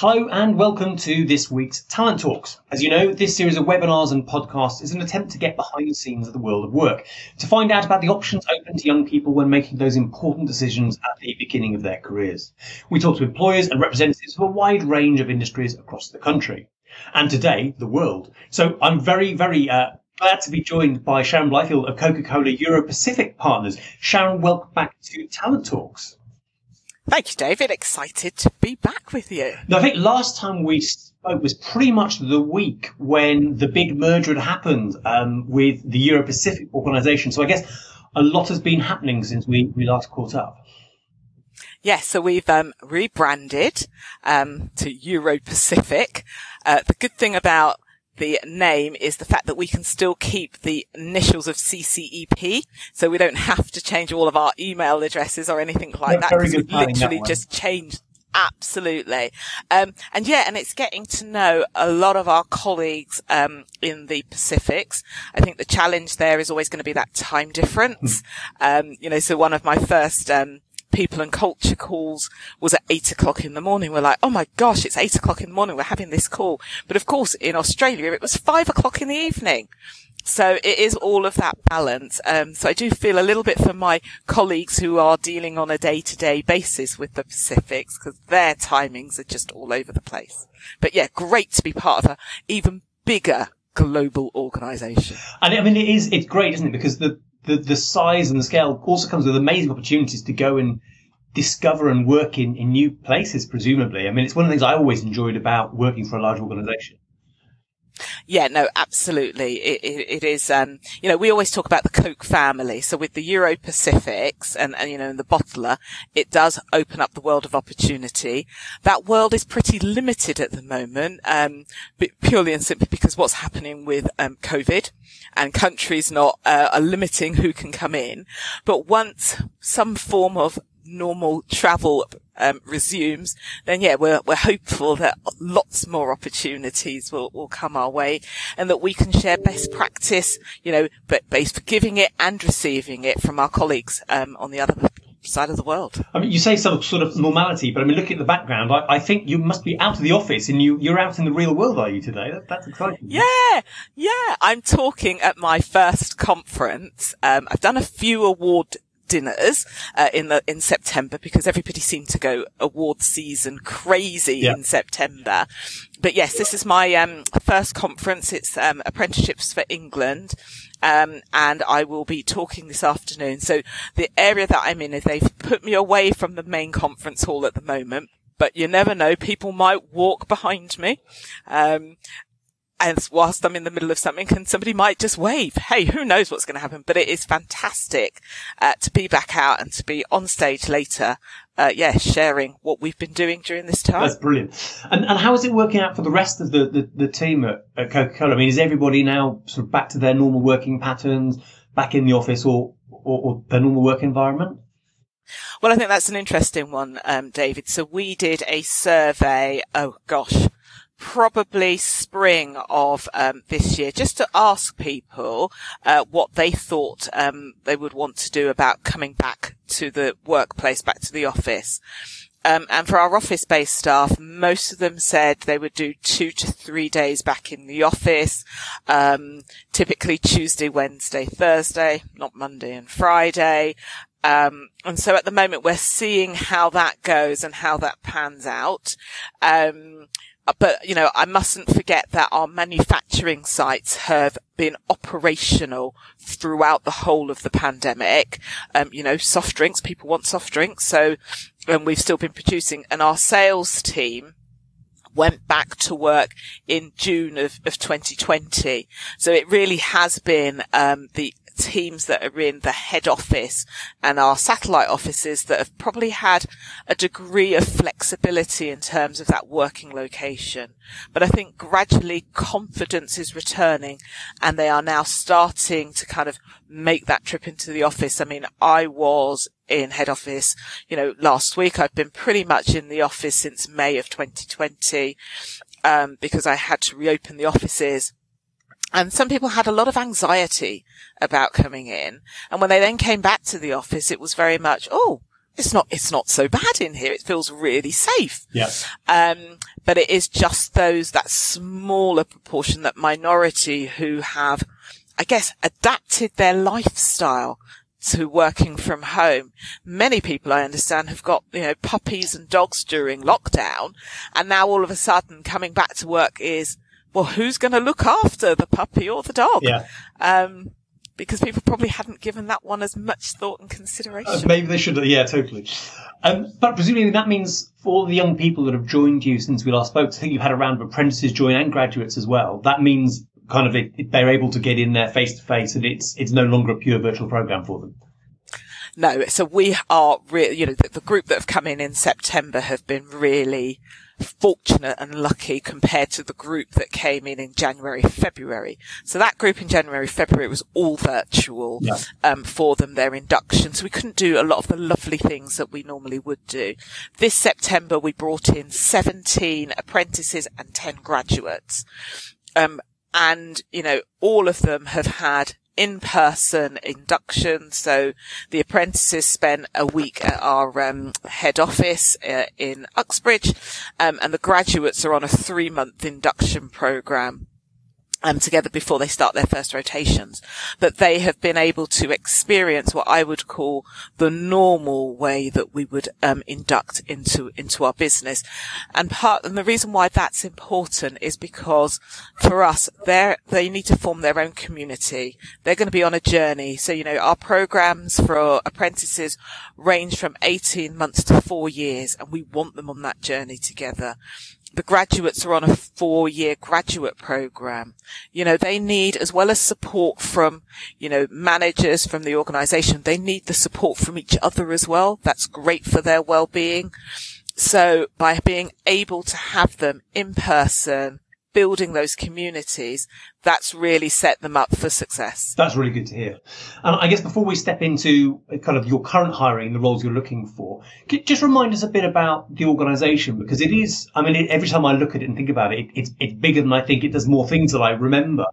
Hello and welcome to this week's Talent Talks. As you know, this series of webinars and podcasts is an attempt to get behind the scenes of the world of work, to find out about the options open to young people when making those important decisions at the beginning of their careers. We talk to employers and representatives of a wide range of industries across the country. And today, the world. So I'm very, very uh, glad to be joined by Sharon Blyfield of Coca-Cola Euro Pacific Partners. Sharon, welcome back to Talent Talks. Thank you, David. Excited to be back with you. Now, I think last time we spoke was pretty much the week when the big merger had happened um, with the Euro Pacific organisation. So I guess a lot has been happening since we, we last caught up. Yes, so we've um, rebranded um, to Euro Pacific. Uh, the good thing about the name is the fact that we can still keep the initials of CCEP. So we don't have to change all of our email addresses or anything like that. Very good we literally just changed Absolutely. Um, and yeah, and it's getting to know a lot of our colleagues, um, in the Pacifics. I think the challenge there is always going to be that time difference. Hmm. Um, you know, so one of my first, um, people and culture calls was at eight o'clock in the morning. We're like, oh my gosh, it's eight o'clock in the morning. We're having this call. But of course, in Australia, it was five o'clock in the evening. So it is all of that balance. Um, so I do feel a little bit for my colleagues who are dealing on a day to day basis with the Pacifics because their timings are just all over the place. But yeah, great to be part of an even bigger global organization. And I mean, it is, it's great, isn't it? Because the, the, the size and the scale also comes with amazing opportunities to go and discover and work in, in new places, presumably. I mean, it's one of the things I always enjoyed about working for a large organization. Yeah, no, absolutely. It, it, it is, um, you know, we always talk about the Coke family. So with the Euro Pacifics and, and, you know, the bottler, it does open up the world of opportunity. That world is pretty limited at the moment, um, purely and simply because what's happening with, um, COVID and countries not, uh, are limiting who can come in. But once some form of normal travel um, resumes, then yeah, we're we're hopeful that lots more opportunities will will come our way, and that we can share best practice, you know, but both for giving it and receiving it from our colleagues um, on the other side of the world. I mean, you say some sort of normality, but I mean, looking at the background, I, I, think you must be out of the office and you, you're out in the real world, are you today? That, that's exciting. Yeah, yeah. I'm talking at my first conference. Um, I've done a few award dinners uh, in the in September because everybody seemed to go award season crazy yeah. in September. But yes, this is my um, first conference. It's um, apprenticeships for England. Um, and I will be talking this afternoon. So the area that I'm in is they've put me away from the main conference hall at the moment but you never know. People might walk behind me. Um, and whilst I'm in the middle of something and somebody might just wave. Hey, who knows what's going to happen? But it is fantastic uh, to be back out and to be on stage later. Uh, yeah, sharing what we've been doing during this time. That's brilliant. And, and how is it working out for the rest of the, the, the team at, at Coca-Cola? I mean, is everybody now sort of back to their normal working patterns, back in the office or, or, or their normal work environment? Well, I think that's an interesting one, um, David. So we did a survey. Oh gosh, probably spring of um, this year, just to ask people uh, what they thought um, they would want to do about coming back to the workplace, back to the office. Um, and for our office-based staff, most of them said they would do two to three days back in the office, um, typically Tuesday, Wednesday, Thursday, not Monday and Friday. Um, and so at the moment we're seeing how that goes and how that pans out. Um, but, you know, I mustn't forget that our manufacturing sites have been operational throughout the whole of the pandemic. Um, you know, soft drinks, people want soft drinks. So, and we've still been producing and our sales team, went back to work in June of, of 2020. So it really has been um, the teams that are in the head office and our satellite offices that have probably had a degree of flexibility in terms of that working location. But I think gradually confidence is returning and they are now starting to kind of make that trip into the office. I mean, I was in head office, you know, last week. I've been pretty much in the office since May of 2020, um, because I had to reopen the offices and some people had a lot of anxiety about coming in. And when they then came back to the office, it was very much, oh, it's not, it's not so bad in here. It feels really safe. Yeah. Um, but it is just those, that smaller proportion, that minority who have, I guess, adapted their lifestyle to working from home. Many people I understand have got, you know, puppies and dogs during lockdown. And now all of a sudden coming back to work is, well, who's going to look after the puppy or the dog? Yeah. Um, because people probably hadn't given that one as much thought and consideration. Uh, maybe they should. Yeah, totally. Um, but presumably that means for all the young people that have joined you since we last spoke, I think you've had a round of apprentices join and graduates as well. That means kind of it, it, they're able to get in there face to face, and it's it's no longer a pure virtual program for them. No, so we are really, you know, the, the group that have come in in September have been really fortunate and lucky compared to the group that came in in January, February. So that group in January, February was all virtual Yeah. um, for them, their induction. So we couldn't do a lot of the lovely things that we normally would do. This September, we brought in 17 apprentices and 10 graduates. Um, and, you know, all of them have had in-person induction. So the apprentices spent a week at our um, head office uh, in Uxbridge, um, and the graduates are on a three-month induction program. Um, together before they start their first rotations, but they have been able to experience what I would call the normal way that we would um, induct into into our business, and part and the reason why that's important is because for us, they they need to form their own community. They're going to be on a journey, so you know our programs for apprentices range from eighteen months to four years, and we want them on that journey together the graduates are on a four year graduate program. You know, they need, as well as support from, you know, managers from the organization, they need the support from each other as well. That's great for their well-being. So by being able to have them in person, building those communities, that's really set them up for success. That's really good to hear. And I guess before we step into uh, kind of your current hiring, the roles you're looking for, just remind us a bit about the organisation because it is. I mean, every time I look at it and think about it, it, it's it's bigger than I think. It does more things than I remember.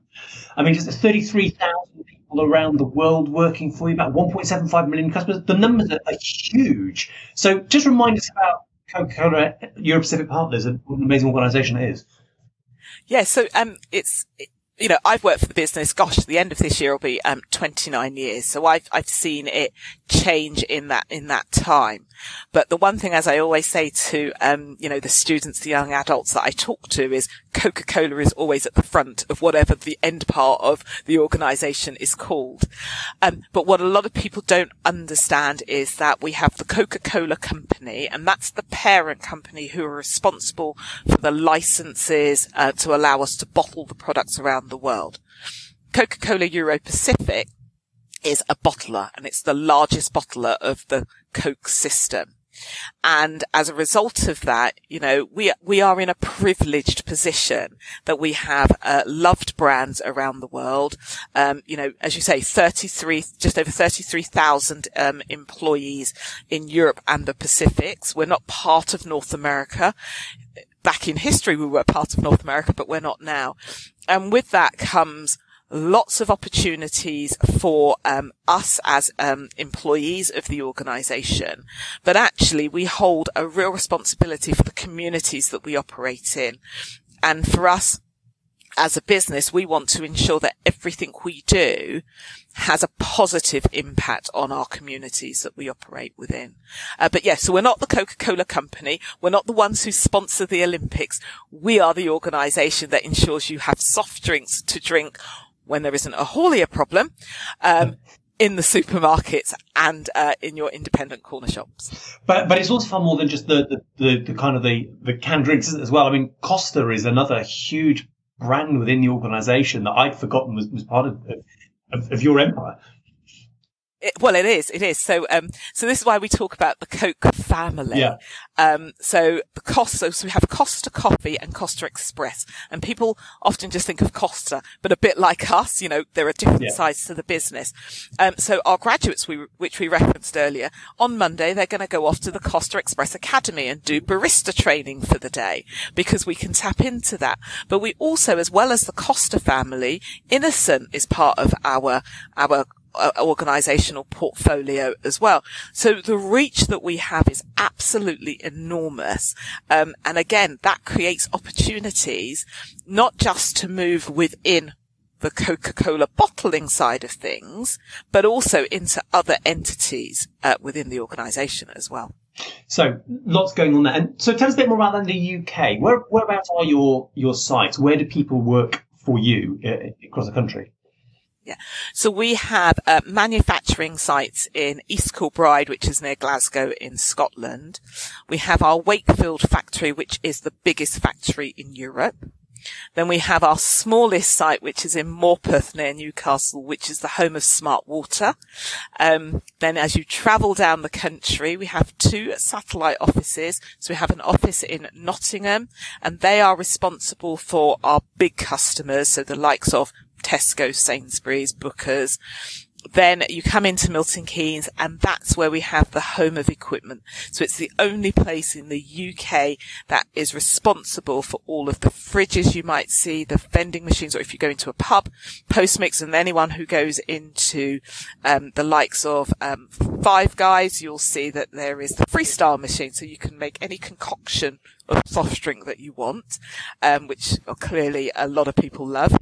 I mean, just 33,000 people around the world working for you, about 1.75 million customers. The numbers are, are huge. So just remind us about Coca-Cola uh, Europe Pacific Partners and what an amazing organisation it is. Yeah, so um, it's you know I've worked for the business. Gosh, the end of this year will be um 29 years. So I've I've seen it change in that in that time. But the one thing, as I always say to um you know the students, the young adults that I talk to, is Coca Cola is always at the front of whatever the end part of the organisation is called. Um, but what a lot of people don't understand is that we have the Coca Cola company, and that's the parent company who are responsible for the licenses uh, to allow us to bottle the products around the world. Coca Cola Euro Pacific is a bottler, and it's the largest bottler of the Coke system. And as a result of that, you know, we, we are in a privileged position that we have uh, loved brands around the world. Um, you know, as you say, 33, just over 33,000 um, employees in Europe and the Pacifics. We're not part of North America. Back in history, we were part of North America, but we're not now. And with that comes lots of opportunities for um, us as um, employees of the organisation, but actually we hold a real responsibility for the communities that we operate in, and for us as a business, we want to ensure that everything we do has a positive impact on our communities that we operate within. Uh, but yes, so we're not the Coca-Cola company. We're not the ones who sponsor the Olympics. We are the organisation that ensures you have soft drinks to drink when there isn't a haulier problem, um, in the supermarkets and uh, in your independent corner shops. But but it's also far more than just the the, the, the kind of the, the canned drinks as well. I mean, Costa is another huge brand within the organisation that I'd forgotten was, was part of, of, of your empire. It, well, it is. It is. So, um, so this is why we talk about the Coke family. Yeah. Um, so the Costa, so we have Costa Coffee and Costa Express, and people often just think of Costa, but a bit like us, you know, there are different Yeah. sides to the business. Um, so our graduates, we, which we referenced earlier, on Monday they're going to go off to the Costa Express Academy and do barista training for the day because we can tap into that. But we also, as well as the Costa family, Innocent is part of our our organizational portfolio as well. So the reach that we have is absolutely enormous. Um, and again, that creates opportunities not just to move within the Coca-Cola bottling side of things, but also into other entities uh, within the organisation as well. So lots going on there. And so tell us a bit more about the UK. Where whereabouts are your your sites? Where do people work for you uh, across the country? Yeah. So we have uh, manufacturing sites in East Kilbride, which is near Glasgow in Scotland. We have our Wakefield factory, which is the biggest factory in Europe. Then we have our smallest site, which is in Morpeth near Newcastle, which is the home of Smart Water. Um, then as you travel down the country, we have two satellite offices. So we have an office in Nottingham and they are responsible for our big customers. So the likes of Tesco, Sainsbury's, Booker's, then you come into Milton Keynes and that's where we have the home of equipment. So it's the only place in the UK that is responsible for all of the fridges you might see, the vending machines, or if you go into a pub, Postmix and anyone who goes into um, the likes of um, Five Guys, you'll see that there is the freestyle machine. So you can make any concoction of soft drink that you want, um, which clearly a lot of people love.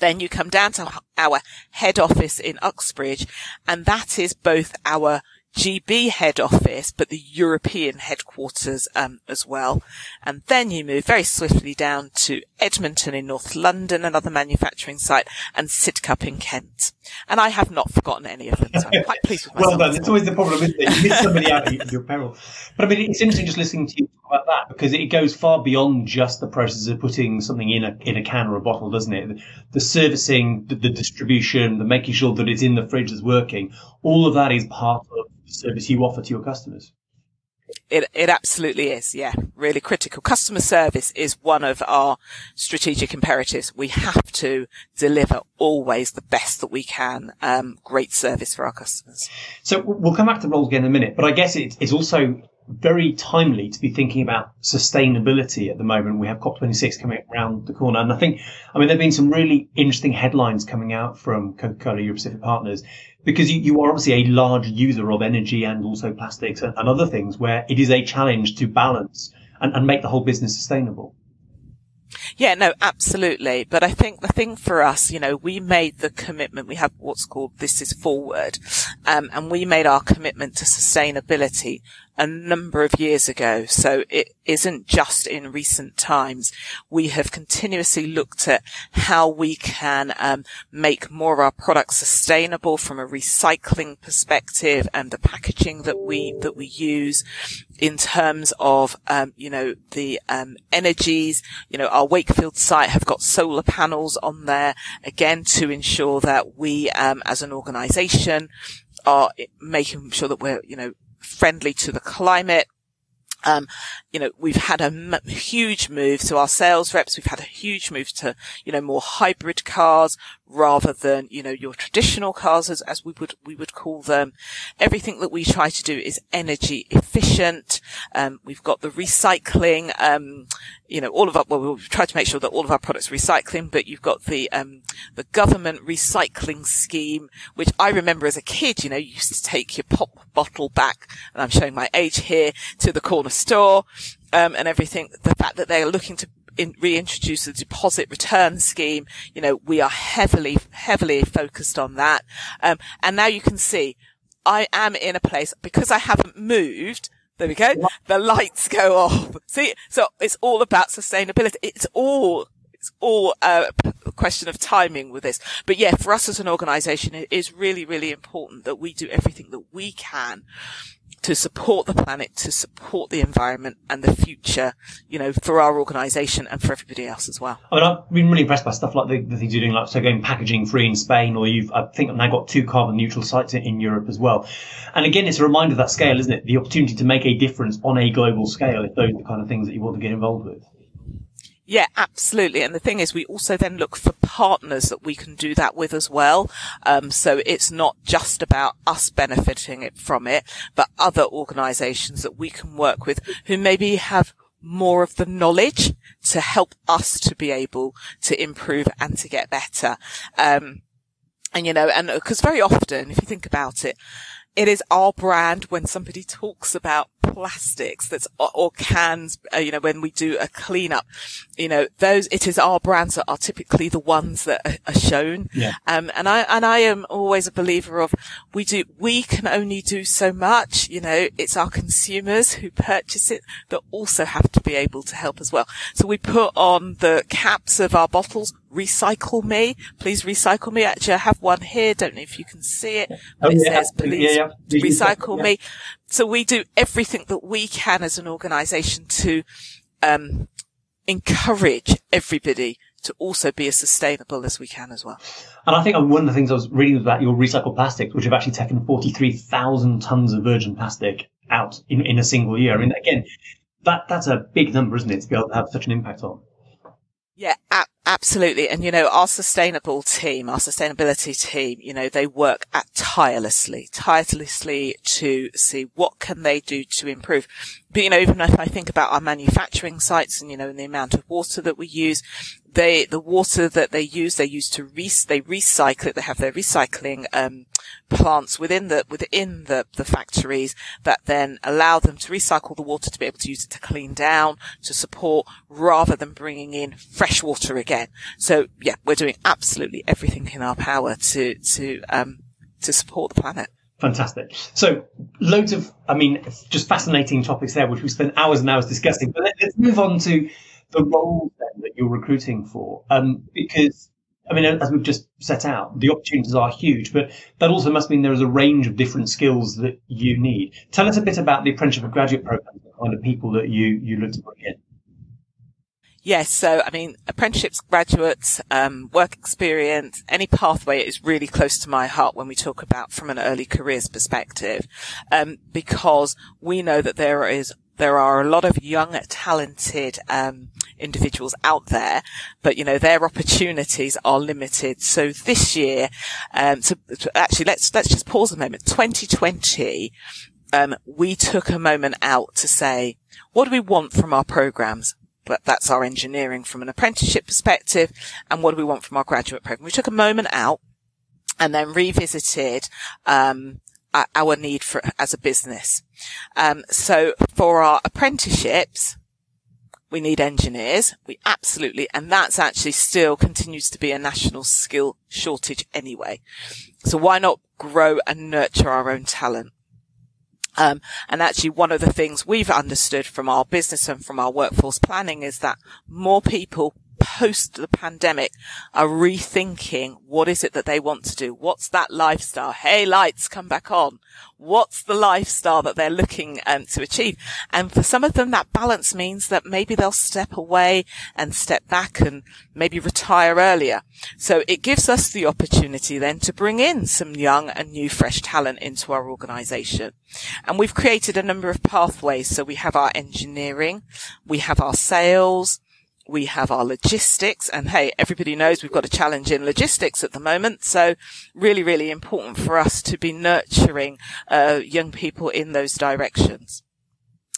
Then you come down to our head office in Uxbridge and that is both our GB head office, but the European headquarters um, as well. And then you move very swiftly down to Edmonton in North London, another manufacturing site, and Sidcup in Kent. And I have not forgotten any of them, so I'm quite pleased with myself. well done. It's always the problem, isn't it? You miss somebody out at your peril. But I mean, it's interesting just listening to you about that because it goes far beyond just the process of putting something in a in a can or a bottle, doesn't it? The, the servicing, the, the distribution, the making sure that it's in the fridge that's working. All of that is part of the service you offer to your customers. It, it absolutely is. Yeah. Really critical. Customer service is one of our strategic imperatives. We have to deliver always the best that we can. Um, great service for our customers. So we'll come back to roles again in a minute, but I guess it's also very timely to be thinking about sustainability at the moment. We have COP26 coming around the corner. And I think, I mean, there have been some really interesting headlines coming out from Coca-Cola Europe Pacific Partners because you, you are obviously a large user of energy and also plastics and, and other things where it is a challenge to balance and, and make the whole business sustainable. Yeah, no, absolutely. But I think the thing for us, you know, we made the commitment. We have what's called This is Forward. Um, and we made our commitment to sustainability a number of years ago. So it isn't just in recent times. We have continuously looked at how we can um, make more of our products sustainable from a recycling perspective and the packaging that we that we use in terms of um, you know the um, energies. You know our Wakefield site have got solar panels on there again to ensure that we um, as an organisation are making sure that we're you know friendly to the climate. Um, you know, we've had a m- huge move to our sales reps. We've had a huge move to, you know, more hybrid cars rather than, you know, your traditional cars as, as we would, we would call them. Everything that we try to do is energy efficient. Um, we've got the recycling, um, you know, all of our, well, we've tried to make sure that all of our products recycling, but you've got the, um, the government recycling scheme, which I remember as a kid, you know, you used to take your pop bottle back, and I'm showing my age here, to the corner store, um, and everything. The fact that they are looking to in, reintroduce the deposit return scheme, you know, we are heavily, heavily focused on that. Um, and now you can see I am in a place because I haven't moved there we go. The lights go off. See, so it's all about sustainability. It's all, it's all a question of timing with this. But yeah, for us as an organization, it is really, really important that we do everything that we can to support the planet, to support the environment and the future, you know, for our organisation and for everybody else as well. I mean, I've been really impressed by stuff like the, the things you're doing, like so going packaging free in Spain, or you've, I think now got two carbon neutral sites in Europe as well. And again, it's a reminder of that scale, isn't it? The opportunity to make a difference on a global scale, if those are the kind of things that you want to get involved with. Yeah, absolutely. And the thing is, we also then look for partners that we can do that with as well. Um, so it's not just about us benefiting it from it, but other organizations that we can work with who maybe have more of the knowledge to help us to be able to improve and to get better. Um, And you know, and because very often, if you think about it, it is our brand when somebody talks about plastics that's or cans uh, you know when we do a cleanup you know those it is our brands that are typically the ones that are, are shown yeah. um and i and i am always a believer of we do we can only do so much you know it's our consumers who purchase it that also have to be able to help as well so we put on the caps of our bottles recycle me. Please recycle me. Actually, I have one here. Don't know if you can see it. Oh, it yeah. says, please yeah, yeah. recycle me. So we do everything that we can as an organization to, um, encourage everybody to also be as sustainable as we can as well. And I think one of the things I was reading was about your recycled plastics, which have actually taken 43,000 tons of virgin plastic out in, in a single year. I mean, again, that, that's a big number, isn't it, to be able to have such an impact on? Yeah, a- absolutely. And you know, our sustainable team, our sustainability team, you know, they work at tirelessly, tirelessly to see what can they do to improve. But you know, even if I think about our manufacturing sites and you know, and the amount of water that we use, they, the water that they use, they use to re, they recycle it. They have their recycling, um, plants within the, within the, the factories that then allow them to recycle the water to be able to use it to clean down, to support rather than bringing in fresh water again. So yeah, we're doing absolutely everything in our power to, to, um, to support the planet. Fantastic. So, loads of, I mean, just fascinating topics there, which we spent hours and hours discussing. But let, let's move on to the then that you're recruiting for, um, because I mean, as we've just set out, the opportunities are huge, but that also must mean there is a range of different skills that you need. Tell us a bit about the apprenticeship and graduate program, and the kind of people that you you look to bring in. Yes. So, I mean, apprenticeships, graduates, um, work experience, any pathway is really close to my heart when we talk about from an early careers perspective, um, because we know that there is there are a lot of young, talented um, individuals out there, but you know their opportunities are limited. So this year, um, so, so actually, let's let's just pause a moment. 2020, um, we took a moment out to say, what do we want from our programs? But that's our engineering from an apprenticeship perspective, and what do we want from our graduate program? We took a moment out and then revisited um, our- our need for as a business. Um, so for our apprenticeships, we need engineers. We absolutely, and that's actually still continues to be a national skill shortage anyway. So why not grow and nurture our own talent? Um, and actually one of the things we've understood from our business and from our workforce planning is that more people post the pandemic are rethinking what is it that they want to do? What's that lifestyle? Hey, lights come back on. What's the lifestyle that they're looking um, to achieve? And for some of them, that balance means that maybe they'll step away and step back and maybe retire earlier. So it gives us the opportunity then to bring in some young and new fresh talent into our organization. And we've created a number of pathways. So we have our engineering, we have our sales, we have our logistics and hey, everybody knows we've got a challenge in logistics at the moment. So really, really important for us to be nurturing, uh, young people in those directions.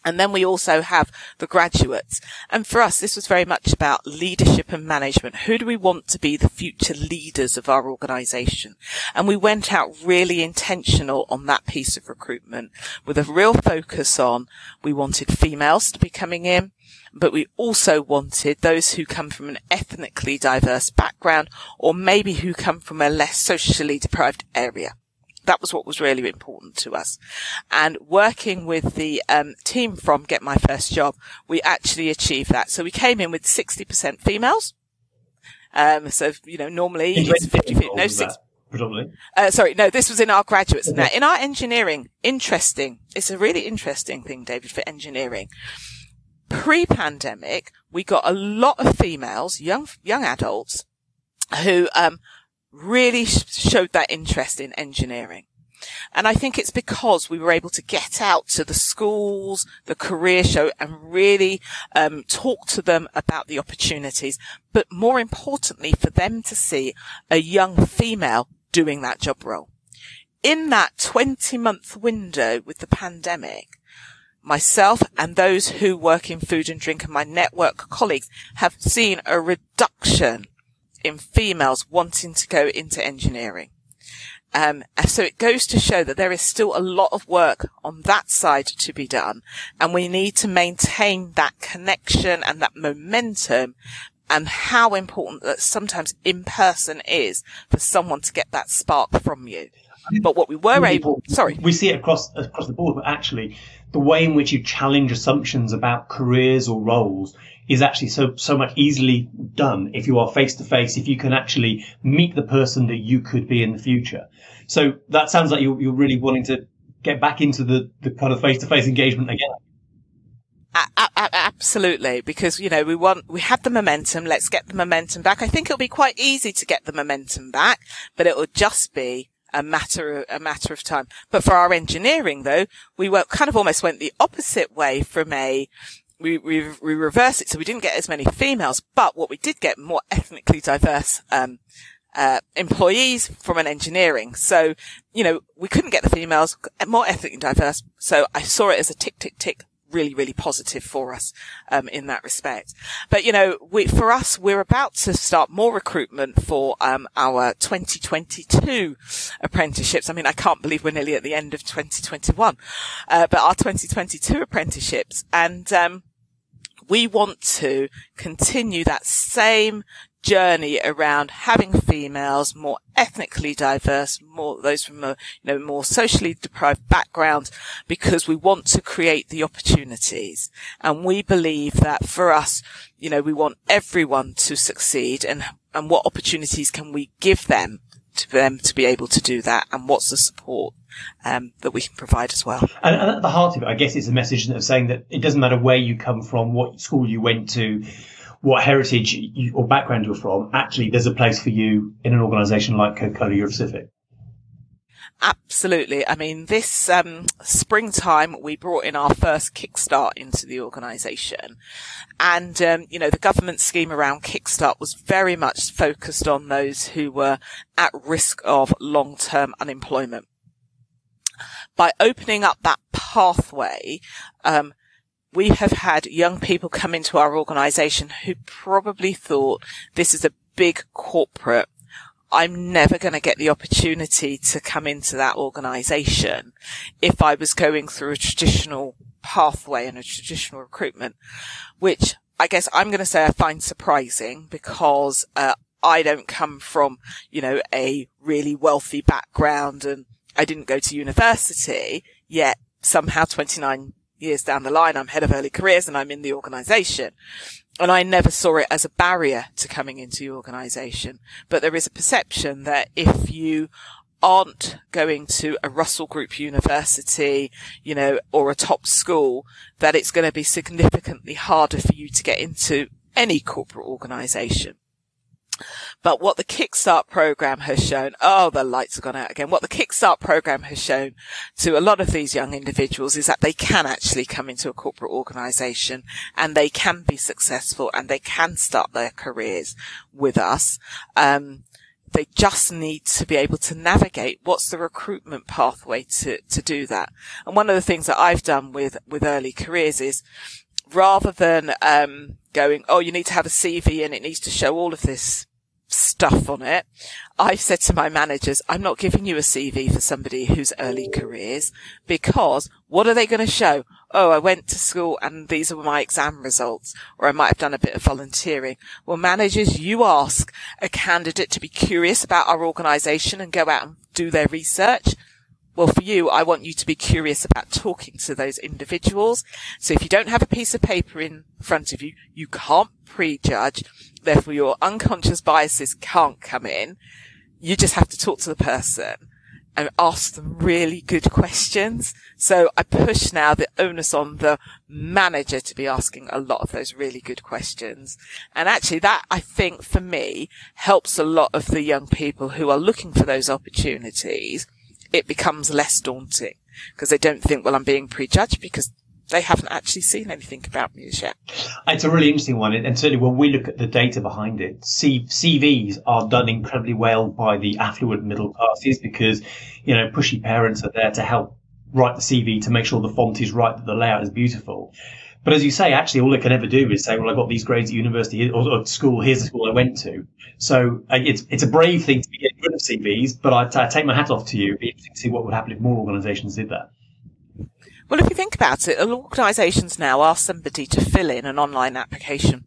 And then we also have the graduates. And for us, this was very much about leadership and management. Who do we want to be the future leaders of our organization? And we went out really intentional on that piece of recruitment with a real focus on we wanted females to be coming in but we also wanted those who come from an ethnically diverse background or maybe who come from a less socially deprived area. That was what was really important to us. And working with the um, team from Get My First Job, we actually achieved that. So we came in with 60% females. Um, so, you know, normally it's 50, 50 no, six, predominantly. uh, sorry, no, this was in our graduates. Now, in our engineering, interesting. It's a really interesting thing, David, for engineering. Pre-pandemic, we got a lot of females, young, young adults who, um, really sh- showed that interest in engineering. And I think it's because we were able to get out to the schools, the career show and really, um, talk to them about the opportunities, but more importantly for them to see a young female doing that job role. In that 20 month window with the pandemic, myself and those who work in food and drink and my network colleagues have seen a reduction in females wanting to go into engineering. Um, so it goes to show that there is still a lot of work on that side to be done. And we need to maintain that connection and that momentum and how important that sometimes in person is for someone to get that spark from you. But what we were able, sorry, we see it across across the board. But actually, the way in which you challenge assumptions about careers or roles is actually so so much easily done if you are face to face. If you can actually meet the person that you could be in the future. So that sounds like you're, you're really wanting to get back into the, the kind of face to face engagement again. Absolutely, because you know we want we had the momentum. Let's get the momentum back. I think it'll be quite easy to get the momentum back, but it will just be a matter of, a matter of time. But for our engineering though, we were kind of almost went the opposite way from a, we, we, we reversed it. So we didn't get as many females, but what we did get more ethnically diverse, um, uh, employees from an engineering. So, you know, we couldn't get the females, more ethnically diverse. So I saw it as a tick, tick, tick really, really positive for us um, in that respect. But you know, we, for us, we're about to start more recruitment for um, our 2022 apprenticeships. I mean, I can't believe we're nearly at the end of 2021, uh, but our 2022 apprenticeships, and um, we want to continue that same journey around having females more ethnically diverse, more those from a you know more socially deprived backgrounds, because we want to create the opportunities, and we believe that for us, you know, we want everyone to succeed, and and what opportunities can we give them to them to be able to do that, and what's the support um, that we can provide as well. And, and, at the heart of it, I guess it's a message of saying that it doesn't matter where you come from, what school you went to, what heritage or background you're from, actually there's a place for you in an organisation like Coca-Cola Europe Pacific. Absolutely. I mean, this um, springtime we brought in our first Kickstart into the organisation, and um, you know the government scheme around Kickstart was very much focused on those who were at risk of long-term unemployment. By opening up that pathway, um, we have had young people come into our organization who probably thought this is a big corporate. I'm never going to get the opportunity to come into that organization if I was going through a traditional pathway and a traditional recruitment, which I guess I'm going to say I find surprising because, uh, I don't come from, you know, a really wealthy background and I didn't go to university yet somehow 29 years down the line, I'm head of early careers and I'm in the organization. And I never saw it as a barrier to coming into the organization. But there is a perception that if you aren't going to a Russell Group university, you know, or a top school, that it's going to be significantly harder for you to get into any corporate organization. But what the Kickstart program has shown, oh, the lights have gone out again. What the Kickstart program has shown to a lot of these young individuals is that they can actually come into a corporate organization and they can be successful and they can start their careers with us. Um, they just need to be able to navigate what's the recruitment pathway to, to do that. And one of the things that I've done with, with early careers is rather than, um, going, oh, you need to have a CV and it needs to show all of this stuff on it. I've said to my managers, I'm not giving you a CV for somebody who's early careers because what are they going to show? Oh, I went to school and these are my exam results, or I might have done a bit of volunteering. Well, managers, you ask a candidate to be curious about our organization and go out and do their research. Well, for you, I want you to be curious about talking to those individuals. So if you don't have a piece of paper in front of you, you can't prejudge therefore your unconscious biases can't come in. You just have to talk to the person and ask them really good questions. So I push now the onus on the manager to be asking a lot of those really good questions. And actually that I think for me helps a lot of the young people who are looking for those opportunities. It becomes less daunting because they don't think, well, I'm being prejudged because they haven't actually seen anything about me as yet. It's a really interesting one, and certainly when we look at the data behind it, CVs are done incredibly well by the affluent middle classes because you know pushy parents are there to help write the CV to make sure the font is right, that the layout is beautiful. But as you say, actually, all it can ever do is say, "Well, I got these grades at university or, or school. Here's the school I went to." So uh, it's it's a brave thing to be getting rid of CVs, but I, I take my hat off to you. It'd be interesting to see what would happen if more organisations did that. Well, if you think about it, organisations now ask somebody to fill in an online application.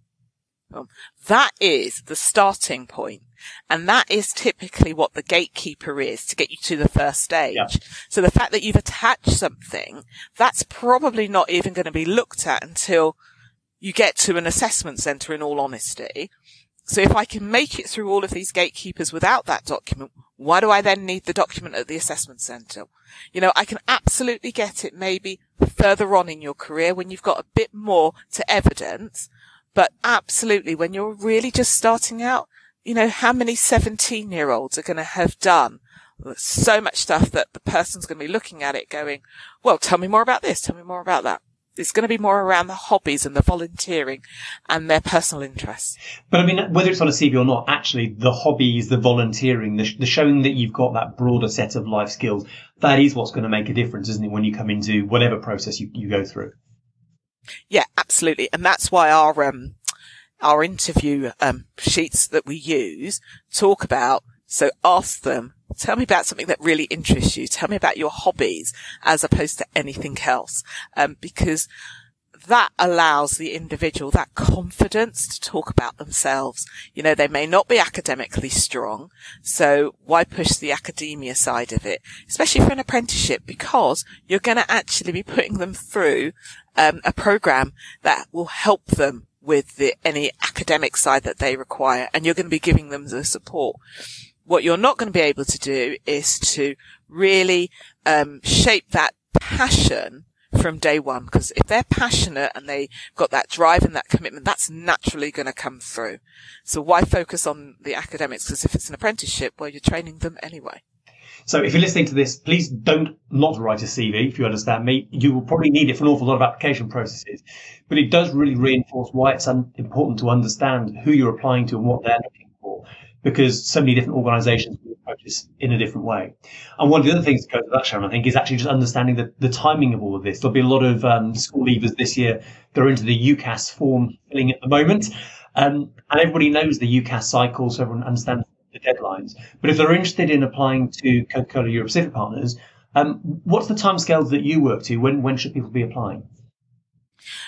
That is the starting point. And that is typically what the gatekeeper is to get you to the first stage. Yeah. So the fact that you've attached something, that's probably not even going to be looked at until you get to an assessment centre in all honesty. So if I can make it through all of these gatekeepers without that document, why do I then need the document at the assessment centre? You know, I can absolutely get it maybe further on in your career when you've got a bit more to evidence, but absolutely when you're really just starting out, you know, how many 17 year olds are going to have done so much stuff that the person's going to be looking at it going, well, tell me more about this. Tell me more about that. It's going to be more around the hobbies and the volunteering and their personal interests. But I mean, whether it's on a CV or not, actually the hobbies, the volunteering, the, the showing that you've got that broader set of life skills, that is what's going to make a difference, isn't it? When you come into whatever process you, you go through. Yeah, absolutely. And that's why our, um, our interview um, sheets that we use talk about. So ask them, tell me about something that really interests you. Tell me about your hobbies as opposed to anything else. Um, because that allows the individual that confidence to talk about themselves. You know, they may not be academically strong. So why push the academia side of it, especially for an apprenticeship? Because you're going to actually be putting them through um, a program that will help them with the, any academic side that they require and you're going to be giving them the support. What you're not going to be able to do is to really um, shape that passion from day one because if they're passionate and they got that drive and that commitment, that's naturally going to come through. So why focus on the academics? Because if it's an apprenticeship, well, you're training them anyway. So if you're listening to this, please don't not write a CV, if you understand me. You will probably need it for an awful lot of application processes. But it does really reinforce why it's un- important to understand who you're applying to and what they're looking for, because so many different organisations will approach this in a different way. And one of the other things that goes with that, Sharon, I think, is actually just understanding the, the timing of all of this. There'll be a lot of um, school leavers this year that are into the UCAS form filling at the moment. Um, and everybody knows the UCAS cycle, so everyone understands the deadlines. But if they're interested in applying to Coca-Cola Europe Pacific Partners, um, what's the timescales that you work to? When when should people be applying?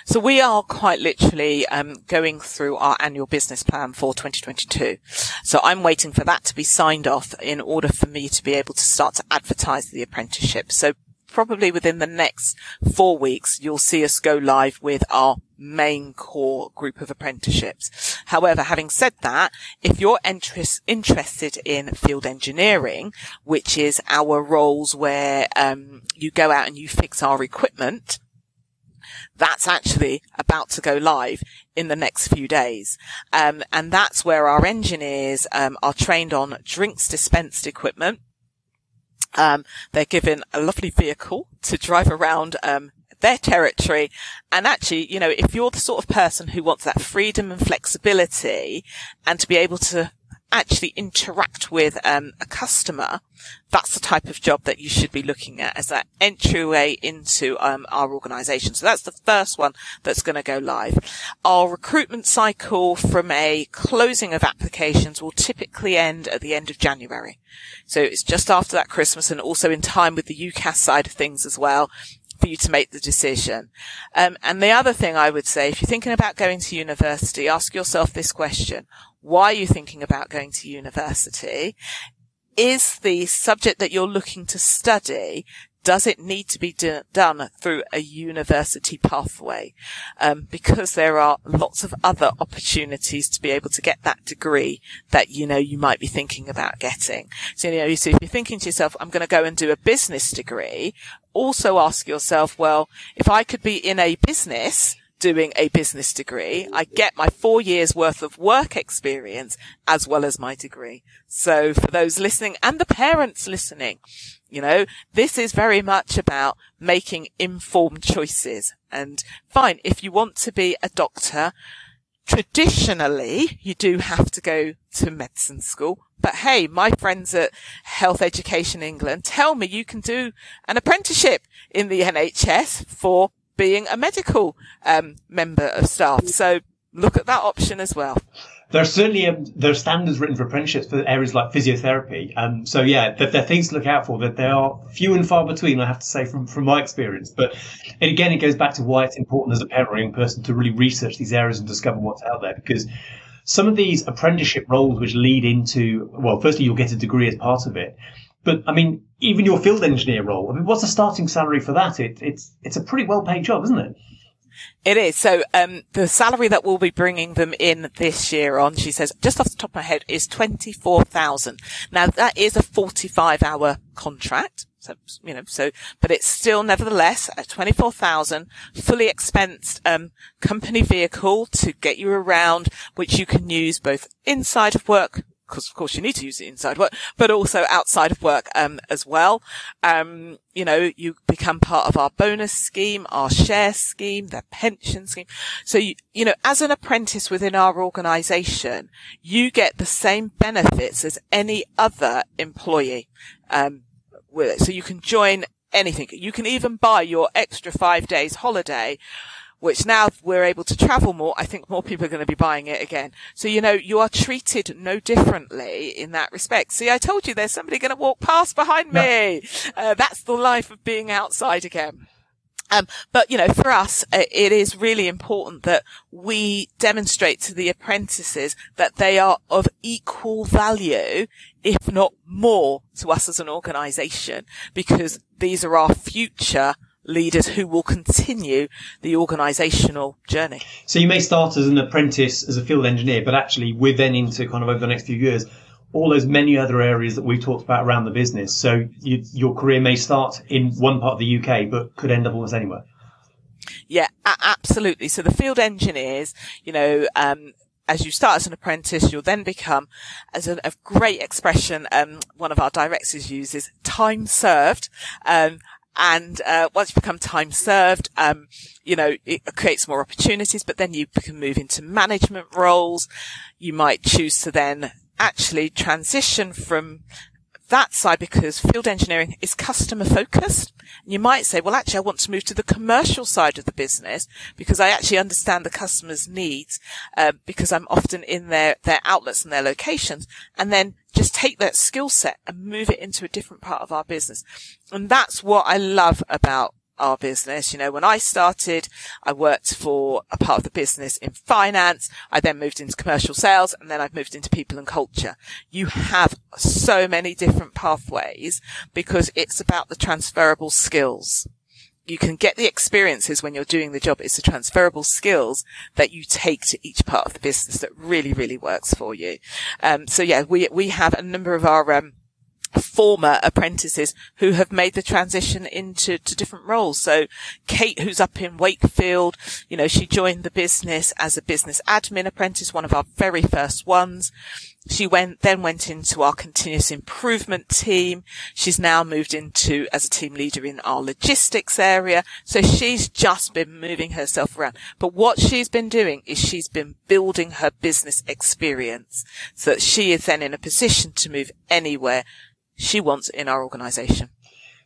So we are quite literally um, going through our annual business plan for 2022. So I'm waiting for that to be signed off in order for me to be able to start to advertise the apprenticeship. So probably within the next four weeks, you'll see us go live with our main core group of apprenticeships. However, having said that, if you're interest, interested in field engineering, which is our roles where um, you go out and you fix our equipment, that's actually about to go live in the next few days. Um, and that's where our engineers um, are trained on drinks dispensed equipment. Um, they're given a lovely vehicle to drive around um, their territory. And actually, you know, if you're the sort of person who wants that freedom and flexibility and to be able to actually interact with um, a customer, that's the type of job that you should be looking at as that entryway into um, our organisation. So that's the first one that's going to go live. Our recruitment cycle from a closing of applications will typically end at the end of January. So it's just after that Christmas and also in time with the UCAS side of things as well for you to make the decision. Um, and the other thing I would say, if you're thinking about going to university, ask yourself this question. Why are you thinking about going to university? Is the subject that you're looking to study does it need to be do- done through a university pathway? Um, because there are lots of other opportunities to be able to get that degree that, you know, you might be thinking about getting. So, you know, so if you're thinking to yourself, I'm going to go and do a business degree, also ask yourself, well, if I could be in a business, doing a business degree. I get my four years worth of work experience as well as my degree. So for those listening and the parents listening, you know, this is very much about making informed choices. And fine, if you want to be a doctor, traditionally you do have to go to medicine school. But hey, my friends at Health Education England tell me you can do an apprenticeship in the NHS for being a medical um, member of staff. So look at that option as well. There are certainly um, are standards written for apprenticeships for areas like physiotherapy. Um, so yeah, there, there, are things to look out for. That there are few and far between. I have to say from from my experience. But again, it goes back to why it's important as a parent or young person to really research these areas and discover what's out there because some of these apprenticeship roles which lead into well, firstly you'll get a degree as part of it. But I mean, even your field engineer role. I mean, what's the starting salary for that? It, it's it's a pretty well paid job, isn't it? It is. So, um, the salary that we'll be bringing them in this year on, she says, just off the top of my head, is 24,000. Now, that is a 45 hour contract. So, you know, so, but it's still nevertheless a 24,000 fully expensed, um, company vehicle to get you around, which you can use both inside of work, because of course you need to use it inside work, but also outside of work um, as well. Um, you know, you become part of our bonus scheme, our share scheme, the pension scheme. So you, you know, as an apprentice within our organisation, you get the same benefits as any other employee. Um, with it. So you can join anything. You can even buy your extra five days holiday which now we're able to travel more, I think more people are going to be buying it again. So, you know, you are treated no differently in that respect. See, I told you there's somebody going to walk past behind me. Uh, that's the life of being outside again. Um, but you know, for us, uh, it is really important that we demonstrate to the apprentices that they are of equal value, if not more, to us as an organisation, because these are our future leaders who will continue the organisational journey. So you may start as an apprentice as a field engineer, but actually we're then into kind of over the next few years all those many other areas that we've talked about around the business. So you, your career may start in one part of the UK, but could end up almost anywhere. Yeah, absolutely. So the field engineers, you know, um, as you start as an apprentice, you'll then become, as a, a great expression, um, one of our directors uses, time served. Um, and uh, once you become time served, um, you know, it creates more opportunities, but then you can move into management roles. You might choose to then actually transition from that side because field engineering is customer focused. And you might say, well, actually, I want to move to the commercial side of the business because I actually understand the customer's needs, uh, because I'm often in their, their outlets and their locations and then just take that skill set and move it into a different part of our business. And that's what I love about our business. You know, when I started, I worked for a part of the business in finance. I then moved into commercial sales and then I've moved into people and culture. You have so many different pathways because it's about the transferable skills. You can get the experiences when you're doing the job. It's the transferable skills that you take to each part of the business that really, really works for you. Um, so yeah, we, we have a number of our, um, former apprentices who have made the transition into to different roles. So Kate, who's up in Wakefield, you know, she joined the business as a business admin apprentice, one of our very first ones. She went, then went into our continuous improvement team. She's now moved into as a team leader in our logistics area. So she's just been moving herself around. But what she's been doing is she's been building her business experience so that she is then in a position to move anywhere she wants in our organisation.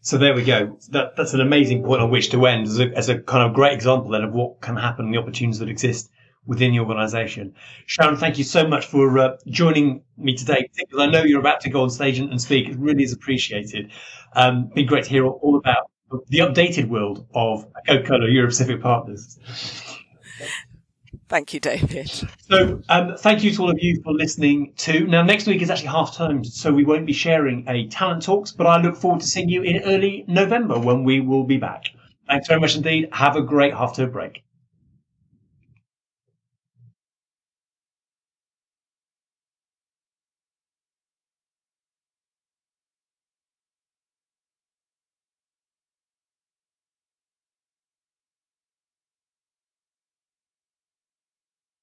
So there we go. That, that's an amazing point on which to end as a, as a kind of great example then of what can happen and the opportunities that exist within the organisation. Sharon, thank you so much for uh, joining me today because I know you're about to go on stage and, and speak. It really is appreciated. Um, been great to hear all, all about the updated world of Coca-Cola Europacific Partners. Thank you, David. So, um, thank you to all of you for listening too. Now, next week is actually half term, so we won't be sharing a talent talks, but I look forward to seeing you in early November when we will be back. Thanks very much indeed. Have a great half term break.